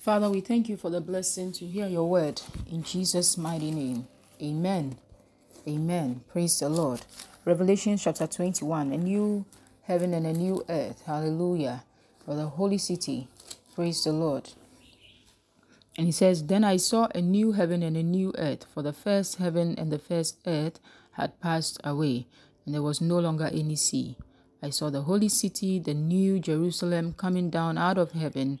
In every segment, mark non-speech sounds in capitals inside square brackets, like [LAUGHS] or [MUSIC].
Father, we thank you for the blessing to hear your word in Jesus' mighty name. Amen. Amen. Praise the Lord. Revelation chapter 21 A new heaven and a new earth. Hallelujah. For the holy city. Praise the Lord. And he says, Then I saw a new heaven and a new earth, for the first heaven and the first earth had passed away, and there was no longer any sea. I saw the holy city, the new Jerusalem, coming down out of heaven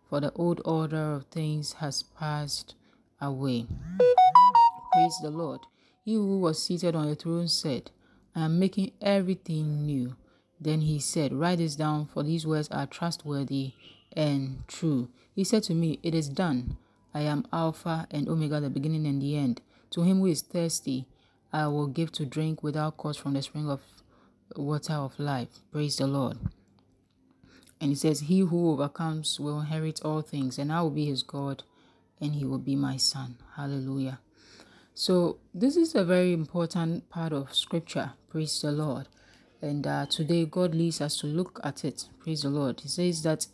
for the old order of things has passed away. Praise the Lord. He who was seated on the throne said, I am making everything new. Then he said, Write this down, for these words are trustworthy and true. He said to me, It is done. I am Alpha and Omega, the beginning and the end. To him who is thirsty, I will give to drink without cost from the spring of water of life. Praise the Lord. And he says, He who overcomes will inherit all things, and I will be his God, and he will be my son. Hallelujah. So, this is a very important part of scripture. Praise the Lord. And uh, today, God leads us to look at it. Praise the Lord. He says that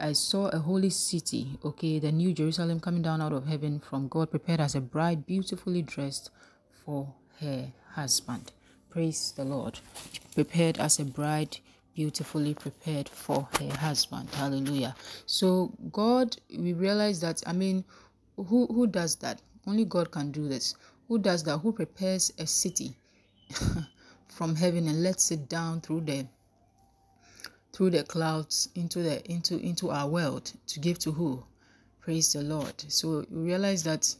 I saw a holy city, okay, the new Jerusalem coming down out of heaven from God, prepared as a bride, beautifully dressed for her husband. Praise the Lord. Prepared as a bride, beautifully prepared for her husband. Hallelujah. So, God, we realize that, I mean, who, who does that? Only God can do this. Who does that? Who prepares a city [LAUGHS] from heaven and lets it down through the through the clouds into the into into our world to give to who? Praise the Lord. So we realize that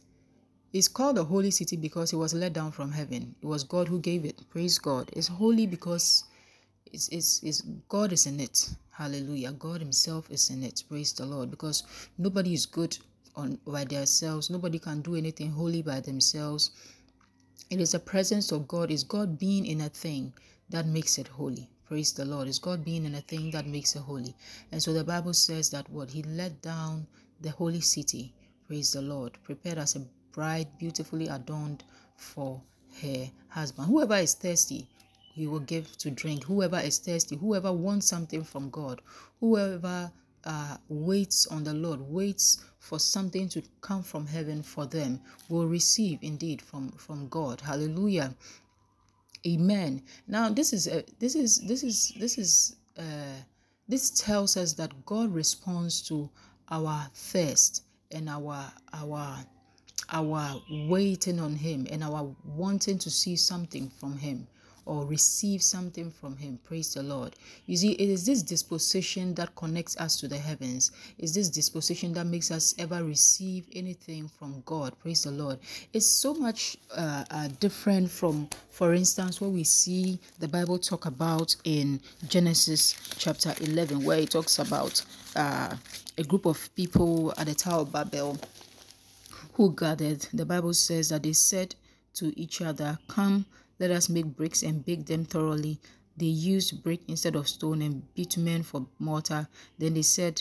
it's called the holy city because it was let down from heaven. It was God who gave it. Praise God. It's holy because it's, it's, it's God is in it. Hallelujah. God Himself is in it. Praise the Lord. Because nobody is good on by themselves. Nobody can do anything holy by themselves. It is the presence of God. Is God being in a thing that makes it holy. Praise the Lord. Is God being in a thing that makes it holy. And so the Bible says that what He let down the holy city. Praise the Lord. Prepared as a bride beautifully adorned for her husband. Whoever is thirsty, he will give to drink. Whoever is thirsty, whoever wants something from God, whoever uh, waits on the Lord, waits for something to come from heaven for them, will receive indeed from from God. Hallelujah. Amen. Now this is uh, this is this is this is uh, this tells us that God responds to our thirst and our our our waiting on Him and our wanting to see something from Him or receive something from Him. Praise the Lord. You see, it is this disposition that connects us to the heavens. It's this disposition that makes us ever receive anything from God. Praise the Lord. It's so much uh, uh, different from, for instance, what we see the Bible talk about in Genesis chapter 11, where it talks about uh, a group of people at the Tower of Babel who gathered. The Bible says that they said to each other, Come, let us make bricks and bake them thoroughly. They used brick instead of stone and bitumen for mortar. Then they said,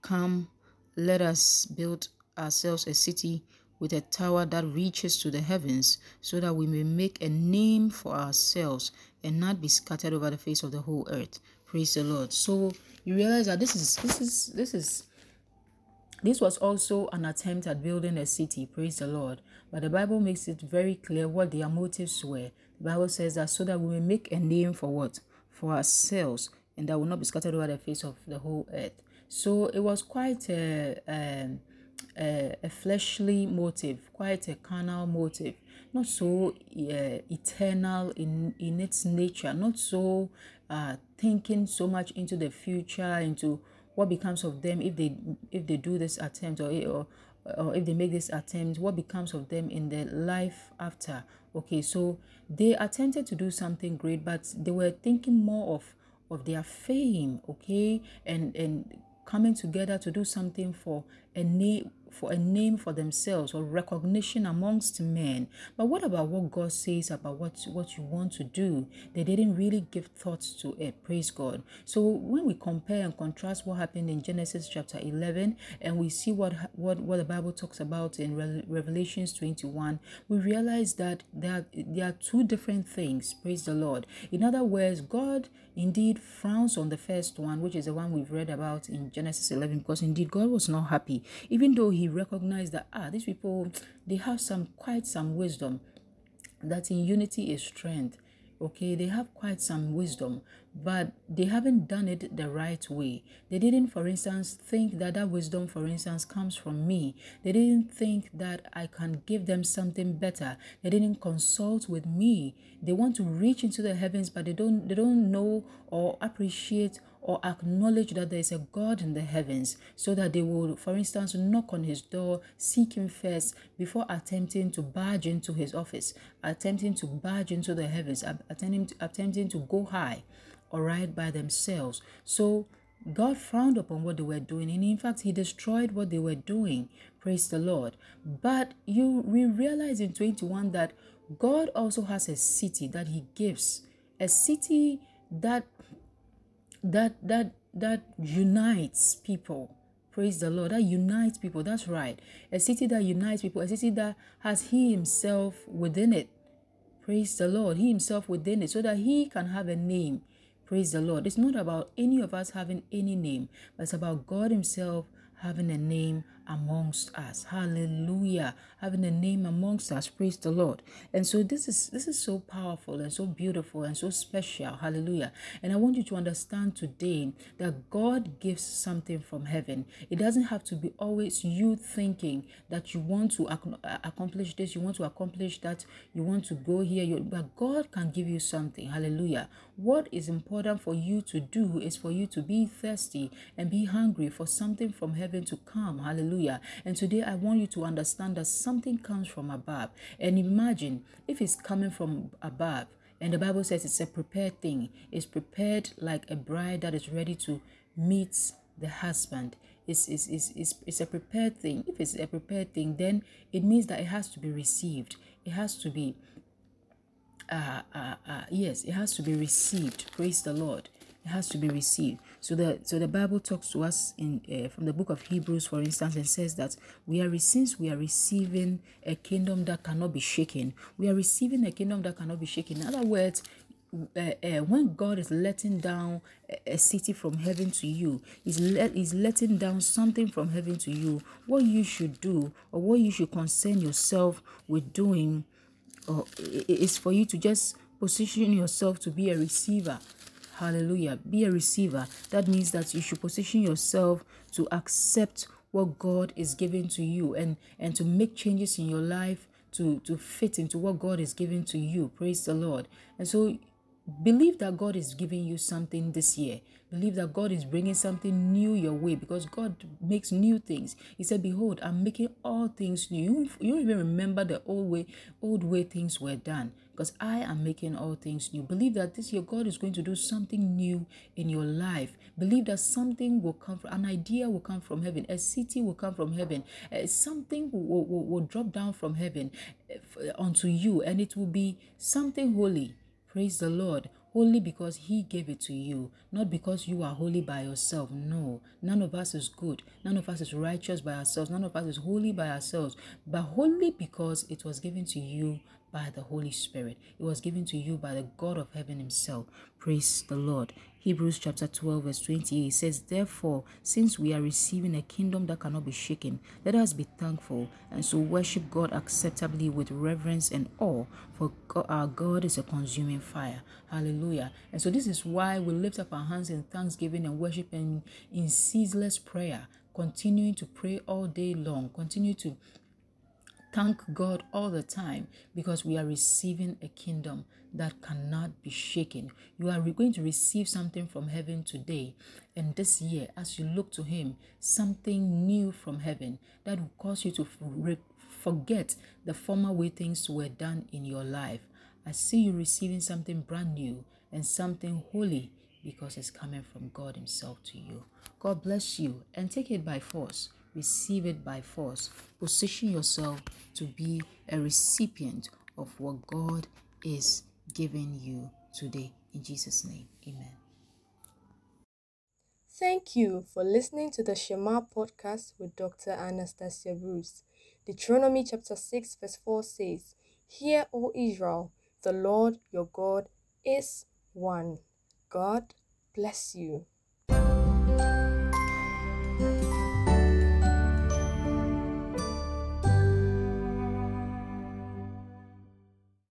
Come, let us build ourselves a city with a tower that reaches to the heavens, so that we may make a name for ourselves and not be scattered over the face of the whole earth. Praise the Lord. So you realize that this is this is this is this was also an attempt at building a city, praise the Lord. But the Bible makes it very clear what their motives were. The Bible says that so that we may make a name for what? For ourselves, and that will not be scattered over the face of the whole earth. So it was quite a, a, a, a fleshly motive, quite a carnal motive, not so uh, eternal in, in its nature, not so uh, thinking so much into the future, into what becomes of them if they if they do this attempt or, or or if they make this attempt, what becomes of them in their life after? Okay, so they attempted to do something great, but they were thinking more of of their fame, okay, and and coming together to do something for a name for a name for themselves or recognition amongst men. But what about what God says about what, what you want to do? They didn't really give thoughts to it. Praise God. So when we compare and contrast what happened in Genesis chapter 11 and we see what what, what the Bible talks about in Re- Revelations 21, we realize that there, there are two different things. Praise the Lord. In other words, God indeed frowns on the first one, which is the one we've read about in Genesis 11, because indeed God was not happy, even though he recognized that, ah, these people, they have some quite some wisdom, that in unity is strength okay? They have quite some wisdom but they haven't done it the right way. They didn't for instance think that that wisdom for instance comes from me. They didn't think that i can give them something better. They didn't consult with me. They want to reach into the heavens but they don't they don't know or appreciate or acknowledge that there is a God in the heavens so that they will, for instance, knock on his door, seek him first before attempting to barge into his office, attempting to barge into the heavens, attempting, attempting to go high, or right, by themselves. So God frowned upon what they were doing, and in fact, He destroyed what they were doing. Praise the Lord. But you we realize in 21 that God also has a city that He gives, a city that that that that unites people. Praise the lord. That unites people. That's right. A city that unites people a city that has he himself within it. Praise the lord. He himself within it so that he can have a name. Praise the lord. It's not about any of us having any name but it's about god himself having a name amongst us. Hallelujah. Having a name amongst us. Praise the Lord. And so this is this is so powerful and so beautiful and so special. Hallelujah. And I want you to understand today that God gives something from heaven. It doesn't have to be always you thinking that you want to accomplish this, you want to accomplish that, you want to go here, but God can give you something. Hallelujah. What is important for you to do is for you to be thirsty and be hungry for something from heaven to come. Hallelujah. Hallelujah. And today I want you to understand that something comes from above. And imagine if it's coming from above, and the Bible says it's a prepared thing, it's prepared like a bride that is ready to meet the husband. It's, it's, it's, it's, it's a prepared thing. If it's a prepared thing, then it means that it has to be received. It has to be, uh, uh, uh, yes, it has to be received. Praise the Lord it has to be received so the so the bible talks to us in uh, from the book of hebrews for instance and says that we are since we are receiving a kingdom that cannot be shaken we are receiving a kingdom that cannot be shaken in other words uh, uh, when God is letting down a, a city from heaven to you, is let is letting down something from heaven to you. What you should do, or what you should concern yourself with doing, or is for you to just position yourself to be a receiver Hallelujah. Be a receiver. That means that you should position yourself to accept what God is giving to you and, and to make changes in your life to, to fit into what God is giving to you. Praise the Lord. And so believe that God is giving you something this year. Believe that God is bringing something new your way because God makes new things. He said, "Behold, I'm making all things new." You, don't even remember the old way, old way things were done because I am making all things new. Believe that this year God is going to do something new in your life. Believe that something will come from an idea will come from heaven, a city will come from heaven, uh, something will, will, will drop down from heaven uh, onto you, and it will be something holy. Praise the Lord Holy because He gave it to you, not because you are holy by yourself. No, none of us is good. None of us is righteous by ourselves. None of us is holy by ourselves, but holy because it was given to you by the Holy Spirit. It was given to you by the God of heaven Himself. Praise the Lord. Hebrews chapter 12, verse 28 says, Therefore, since we are receiving a kingdom that cannot be shaken, let us be thankful and so worship God acceptably with reverence and awe, for God, our God is a consuming fire. Hallelujah. And so, this is why we lift up our hands in thanksgiving and worship and in ceaseless prayer, continuing to pray all day long, continue to thank God all the time because we are receiving a kingdom that cannot be shaken. You are going to receive something from heaven today. And this year, as you look to Him, something new from heaven that will cause you to forget the former way things were done in your life. I see you receiving something brand new and something holy because it's coming from God Himself to you. God bless you and take it by force. Receive it by force. Position yourself to be a recipient of what God is giving you today. In Jesus' name, amen. Thank you for listening to the Shema podcast with Dr. Anastasia Bruce. Deuteronomy chapter 6, verse 4 says, Hear, O Israel, the Lord your God is one. God bless you.